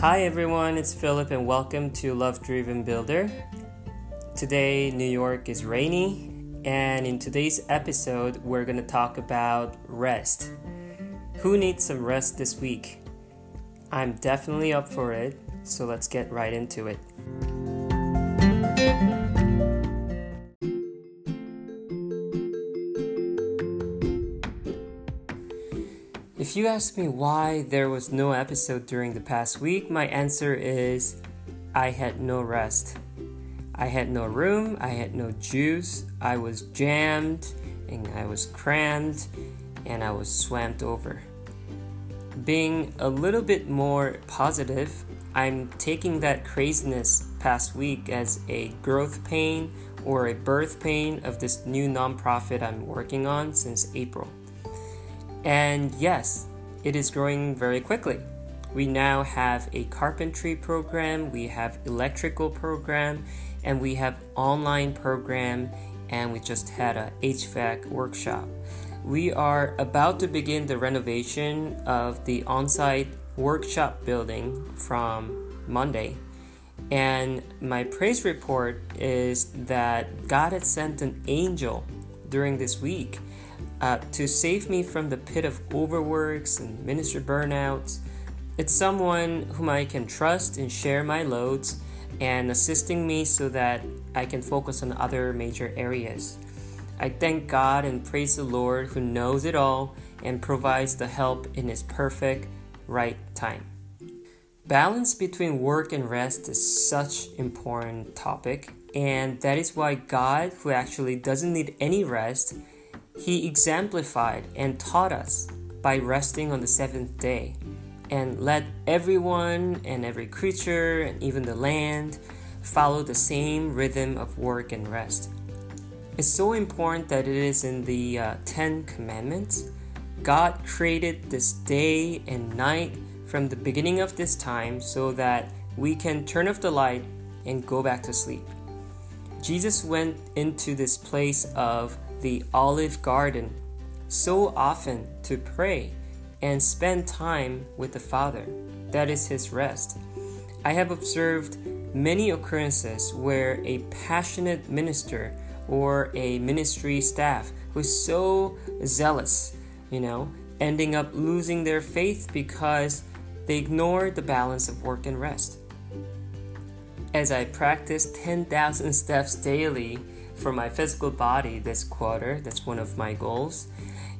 Hi everyone, it's Philip and welcome to Love Driven Builder. Today, New York is rainy, and in today's episode, we're going to talk about rest. Who needs some rest this week? I'm definitely up for it, so let's get right into it. If you ask me why there was no episode during the past week, my answer is I had no rest. I had no room, I had no juice, I was jammed, and I was crammed, and I was swamped over. Being a little bit more positive, I'm taking that craziness past week as a growth pain or a birth pain of this new nonprofit I'm working on since April. And yes, it is growing very quickly. We now have a carpentry program, we have electrical program, and we have online program, and we just had a HVAC workshop. We are about to begin the renovation of the on-site workshop building from Monday. And my praise report is that God had sent an angel during this week uh, to save me from the pit of overworks and ministry burnouts. It's someone whom I can trust and share my loads and assisting me so that I can focus on other major areas. I thank God and praise the Lord who knows it all and provides the help in His perfect right time. Balance between work and rest is such important topic and that is why God who actually doesn't need any rest he exemplified and taught us by resting on the seventh day and let everyone and every creature and even the land follow the same rhythm of work and rest. It's so important that it is in the uh, Ten Commandments. God created this day and night from the beginning of this time so that we can turn off the light and go back to sleep. Jesus went into this place of the Olive Garden so often to pray and spend time with the Father. That is his rest. I have observed many occurrences where a passionate minister or a ministry staff who's so zealous, you know, ending up losing their faith because they ignore the balance of work and rest. As I practice 10,000 steps daily, for my physical body this quarter. That's one of my goals.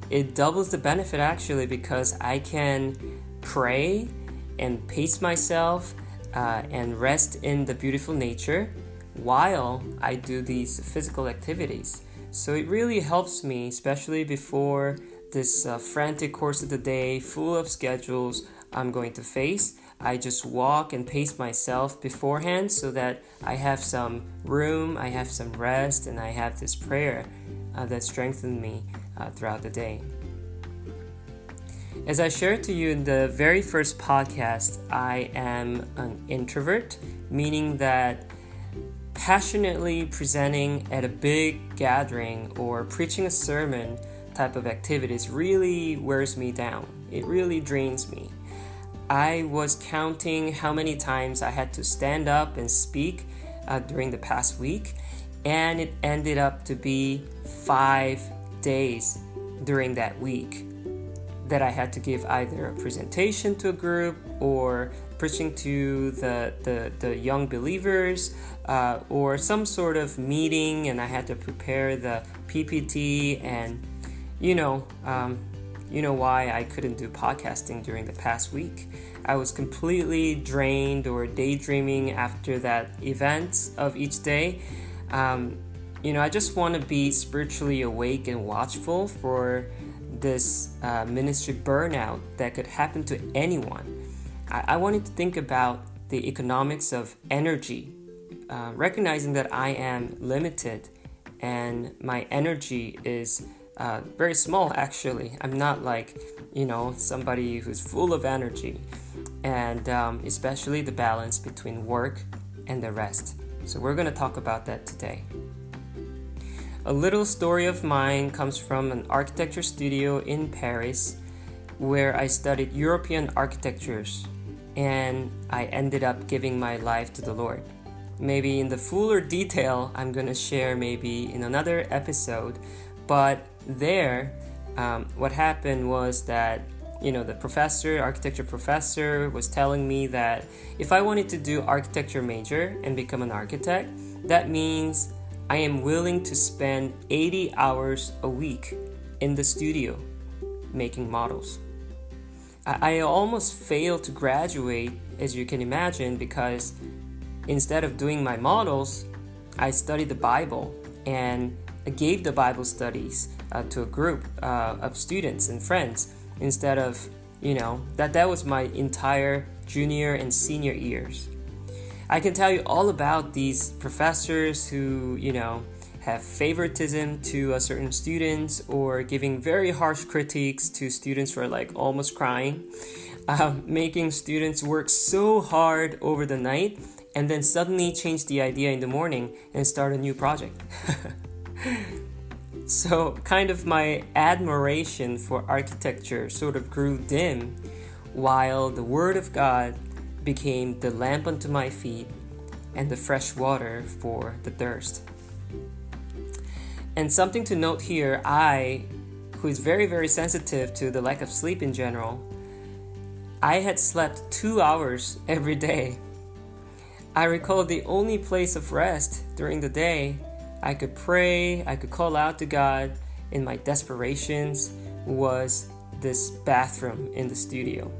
It doubles the benefit actually because I can pray and pace myself uh, and rest in the beautiful nature while I do these physical activities. So it really helps me, especially before this uh, frantic course of the day, full of schedules I'm going to face. I just walk and pace myself beforehand so that I have some room, I have some rest, and I have this prayer uh, that strengthens me uh, throughout the day. As I shared to you in the very first podcast, I am an introvert, meaning that passionately presenting at a big gathering or preaching a sermon type of activities really wears me down. It really drains me. I was counting how many times I had to stand up and speak uh, during the past week, and it ended up to be five days during that week that I had to give either a presentation to a group or preaching to the, the, the young believers uh, or some sort of meeting, and I had to prepare the PPT and you know, um, you know why I couldn't do podcasting during the past week. I was completely drained or daydreaming after that event of each day. Um, you know, I just want to be spiritually awake and watchful for this uh, ministry burnout that could happen to anyone. I, I wanted to think about the economics of energy, uh, recognizing that I am limited and my energy is uh, very small actually. I'm not like, you know, somebody who's full of energy, and um, especially the balance between work and the rest. So, we're going to talk about that today. A little story of mine comes from an architecture studio in Paris where I studied European architectures. and I ended up giving my life to the Lord. Maybe in the fuller detail, I'm gonna share maybe in another episode, but there, um, what happened was that you know the professor architecture professor was telling me that if i wanted to do architecture major and become an architect that means i am willing to spend 80 hours a week in the studio making models. I, I almost failed to graduate as you can imagine because instead of doing my models i studied the bible and gave the bible studies uh, to a group uh, of students and friends instead of you know that that was my entire junior and senior years. I can tell you all about these professors who you know have favoritism to a certain students or giving very harsh critiques to students who are like almost crying uh, making students work so hard over the night and then suddenly change the idea in the morning and start a new project So, kind of my admiration for architecture sort of grew dim while the Word of God became the lamp unto my feet and the fresh water for the thirst. And something to note here I, who is very, very sensitive to the lack of sleep in general, I had slept two hours every day. I recall the only place of rest during the day I could pray, I could call out to God in my desperations was this bathroom in the studio.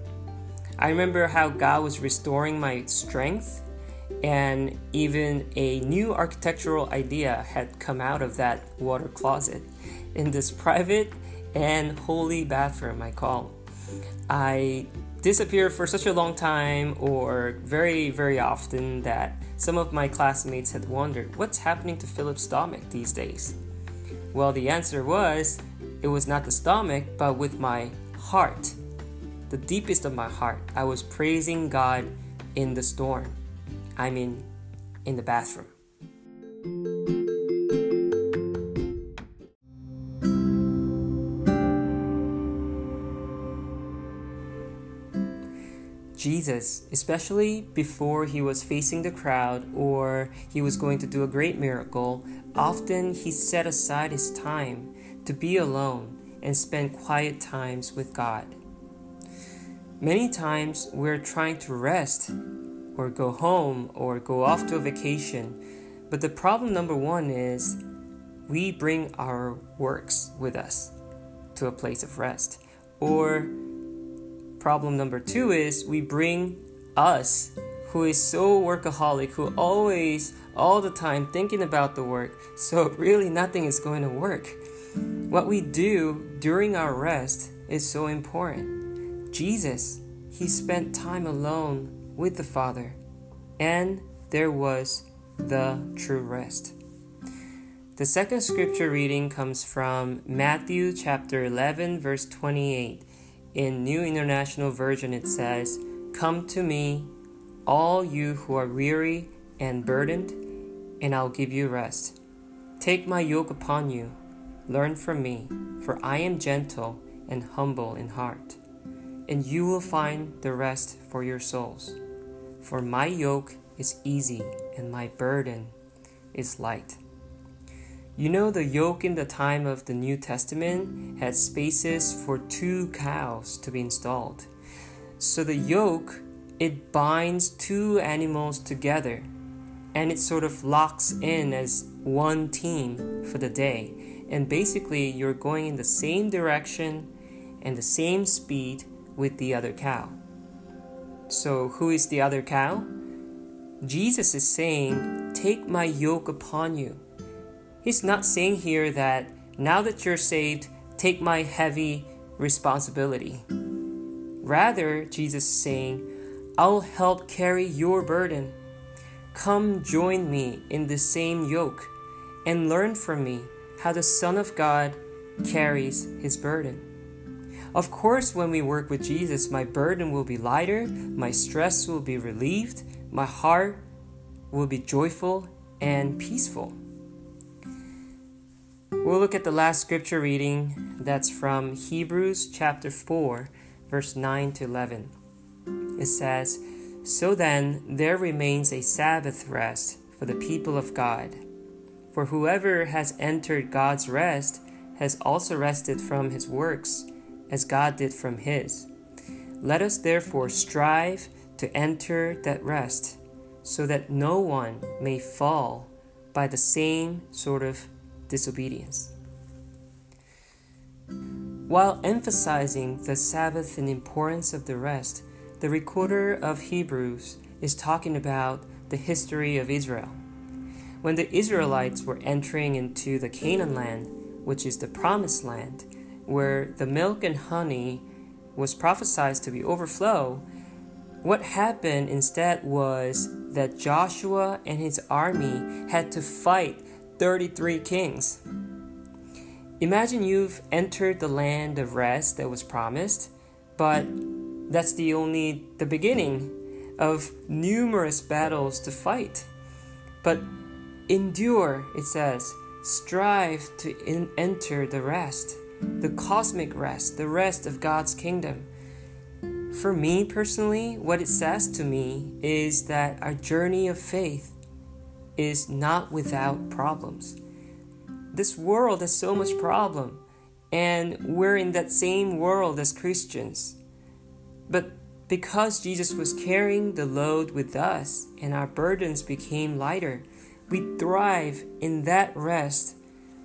I remember how God was restoring my strength, and even a new architectural idea had come out of that water closet in this private and holy bathroom, I call. I disappeared for such a long time, or very, very often, that some of my classmates had wondered what's happening to Philip's stomach these days. Well, the answer was it was not the stomach, but with my heart. The deepest of my heart, I was praising God in the storm. I mean, in the bathroom. Jesus, especially before he was facing the crowd or he was going to do a great miracle, often he set aside his time to be alone and spend quiet times with God. Many times we're trying to rest or go home or go off to a vacation, but the problem number one is we bring our works with us to a place of rest or Problem number two is we bring us, who is so workaholic, who always, all the time thinking about the work, so really nothing is going to work. What we do during our rest is so important. Jesus, he spent time alone with the Father, and there was the true rest. The second scripture reading comes from Matthew chapter 11, verse 28. In New International Version, it says, Come to me, all you who are weary and burdened, and I'll give you rest. Take my yoke upon you, learn from me, for I am gentle and humble in heart, and you will find the rest for your souls. For my yoke is easy and my burden is light. You know, the yoke in the time of the New Testament had spaces for two cows to be installed. So the yoke, it binds two animals together and it sort of locks in as one team for the day. And basically, you're going in the same direction and the same speed with the other cow. So, who is the other cow? Jesus is saying, Take my yoke upon you. He's not saying here that now that you're saved, take my heavy responsibility. Rather, Jesus is saying, I'll help carry your burden. Come join me in the same yoke and learn from me how the Son of God carries his burden. Of course, when we work with Jesus, my burden will be lighter, my stress will be relieved, my heart will be joyful and peaceful. We'll look at the last scripture reading that's from Hebrews chapter 4, verse 9 to 11. it says, So then there remains a Sabbath rest for the people of God. For whoever has entered God's rest has also rested from his works, as God did from his. Let us therefore strive to enter that rest, so that no one may fall by the same sort of disobedience. While emphasizing the Sabbath and importance of the rest, the recorder of Hebrews is talking about the history of Israel. When the Israelites were entering into the Canaan land, which is the promised land, where the milk and honey was prophesied to be overflow, what happened instead was that Joshua and his army had to fight 33 kings. Imagine you've entered the land of rest that was promised, but that's the only the beginning of numerous battles to fight. But endure, it says, strive to in- enter the rest, the cosmic rest, the rest of God's kingdom. For me personally, what it says to me is that our journey of faith is not without problems. This world has so much problem, and we're in that same world as Christians. But because Jesus was carrying the load with us and our burdens became lighter, we thrive in that rest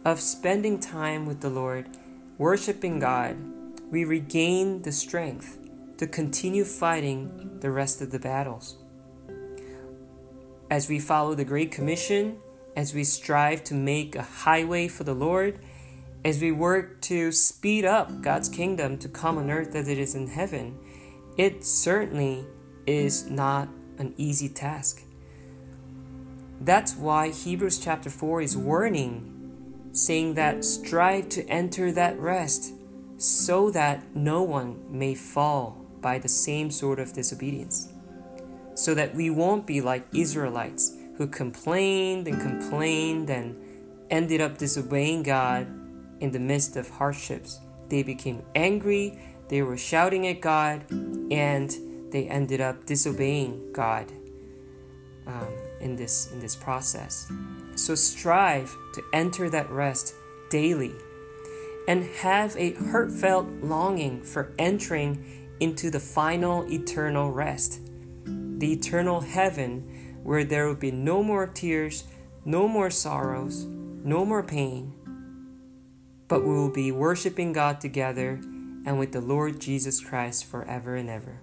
of spending time with the Lord, worshiping God. We regain the strength to continue fighting the rest of the battles. As we follow the Great Commission, as we strive to make a highway for the Lord, as we work to speed up God's kingdom to come on earth as it is in heaven, it certainly is not an easy task. That's why Hebrews chapter 4 is warning, saying that strive to enter that rest so that no one may fall by the same sort of disobedience. So that we won't be like Israelites who complained and complained and ended up disobeying God in the midst of hardships. They became angry, they were shouting at God, and they ended up disobeying God um, in this in this process. So strive to enter that rest daily and have a heartfelt longing for entering into the final eternal rest, the eternal heaven where there will be no more tears, no more sorrows, no more pain, but we will be worshiping God together and with the Lord Jesus Christ forever and ever.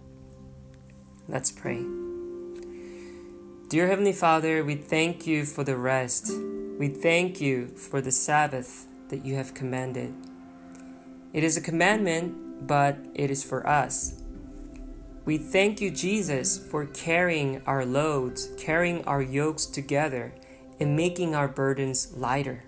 Let's pray. Dear Heavenly Father, we thank you for the rest. We thank you for the Sabbath that you have commanded. It is a commandment, but it is for us. We thank you, Jesus, for carrying our loads, carrying our yokes together, and making our burdens lighter.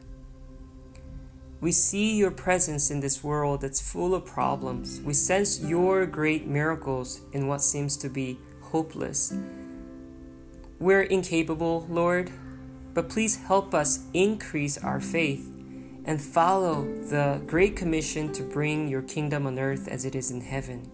We see your presence in this world that's full of problems. We sense your great miracles in what seems to be hopeless. We're incapable, Lord, but please help us increase our faith and follow the Great Commission to bring your kingdom on earth as it is in heaven.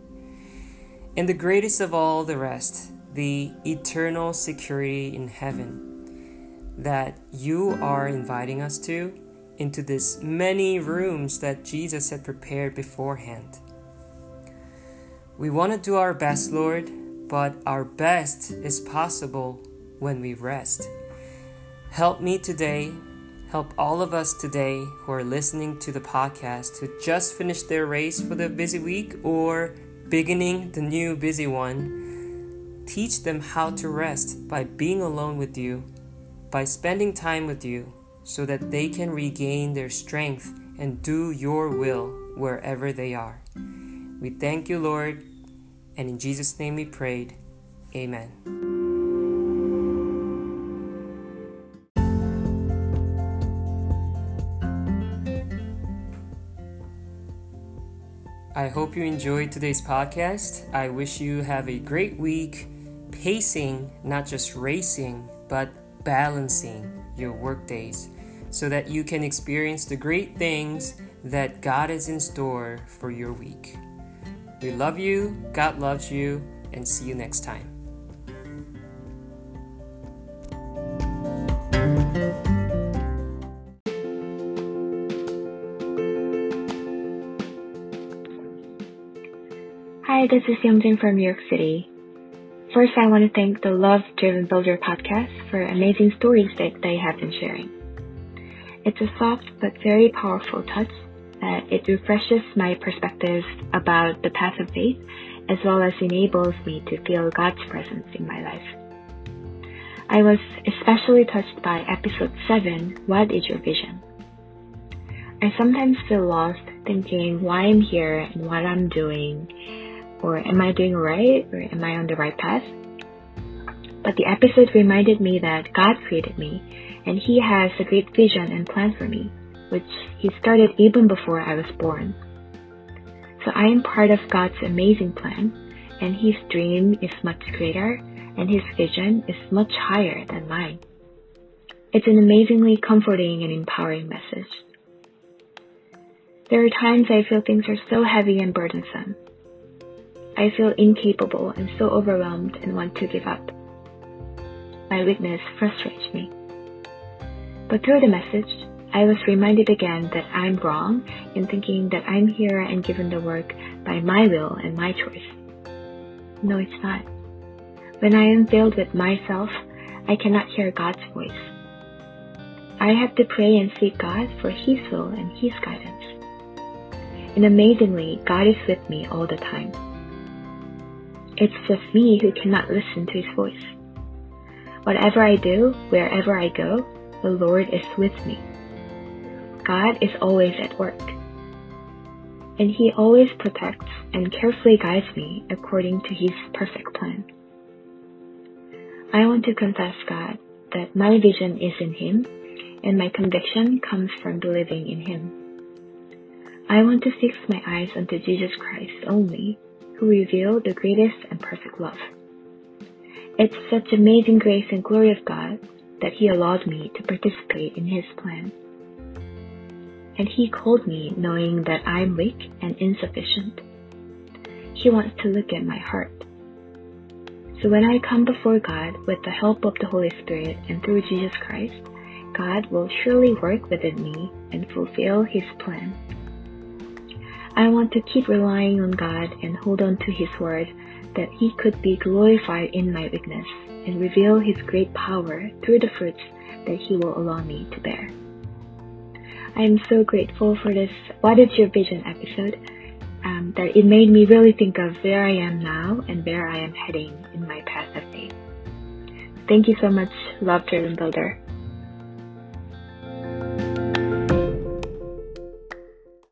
And the greatest of all the rest, the eternal security in heaven that you are inviting us to into these many rooms that Jesus had prepared beforehand. We want to do our best, Lord, but our best is possible when we rest. Help me today, help all of us today who are listening to the podcast to just finish their race for the busy week or beginning the new busy one, teach them how to rest by being alone with you, by spending time with you, so that they can regain their strength and do your will wherever they are. We thank you, Lord, and in Jesus' name we prayed. Amen. I hope you enjoyed today's podcast. I wish you have a great week pacing, not just racing, but balancing your work days so that you can experience the great things that God is in store for your week. We love you, God loves you, and see you next time. Hi, this is Youngjin from New York City. First, I want to thank the Love Driven Builder podcast for amazing stories that they have been sharing. It's a soft but very powerful touch that it refreshes my perspective about the path of faith as well as enables me to feel God's presence in my life. I was especially touched by episode 7, What is Your Vision? I sometimes feel lost thinking why I'm here and what I'm doing or am I doing right or am I on the right path? But the episode reminded me that God created me and He has a great vision and plan for me, which He started even before I was born. So I am part of God's amazing plan, and His dream is much greater and His vision is much higher than mine. It's an amazingly comforting and empowering message. There are times I feel things are so heavy and burdensome, I feel incapable and so overwhelmed and want to give up. My weakness frustrates me. But through the message, I was reminded again that I'm wrong in thinking that I'm here and given the work by my will and my choice. No, it's not. When I am filled with myself, I cannot hear God's voice. I have to pray and seek God for His will and His guidance. And amazingly, God is with me all the time. It's just me who cannot listen to his voice. Whatever I do, wherever I go, the Lord is with me. God is always at work. And he always protects and carefully guides me according to his perfect plan. I want to confess, God, that my vision is in him and my conviction comes from believing in him. I want to fix my eyes onto Jesus Christ only who reveal the greatest and perfect love. It's such amazing grace and glory of God that He allowed me to participate in His plan. And He called me knowing that I'm weak and insufficient. He wants to look at my heart. So when I come before God with the help of the Holy Spirit and through Jesus Christ, God will surely work within me and fulfill His plan. I want to keep relying on God and hold on to His word that He could be glorified in my weakness and reveal His great power through the fruits that He will allow me to bear. I am so grateful for this What is Your Vision episode um, that it made me really think of where I am now and where I am heading in my path of faith. Thank you so much, Love Driven Builder.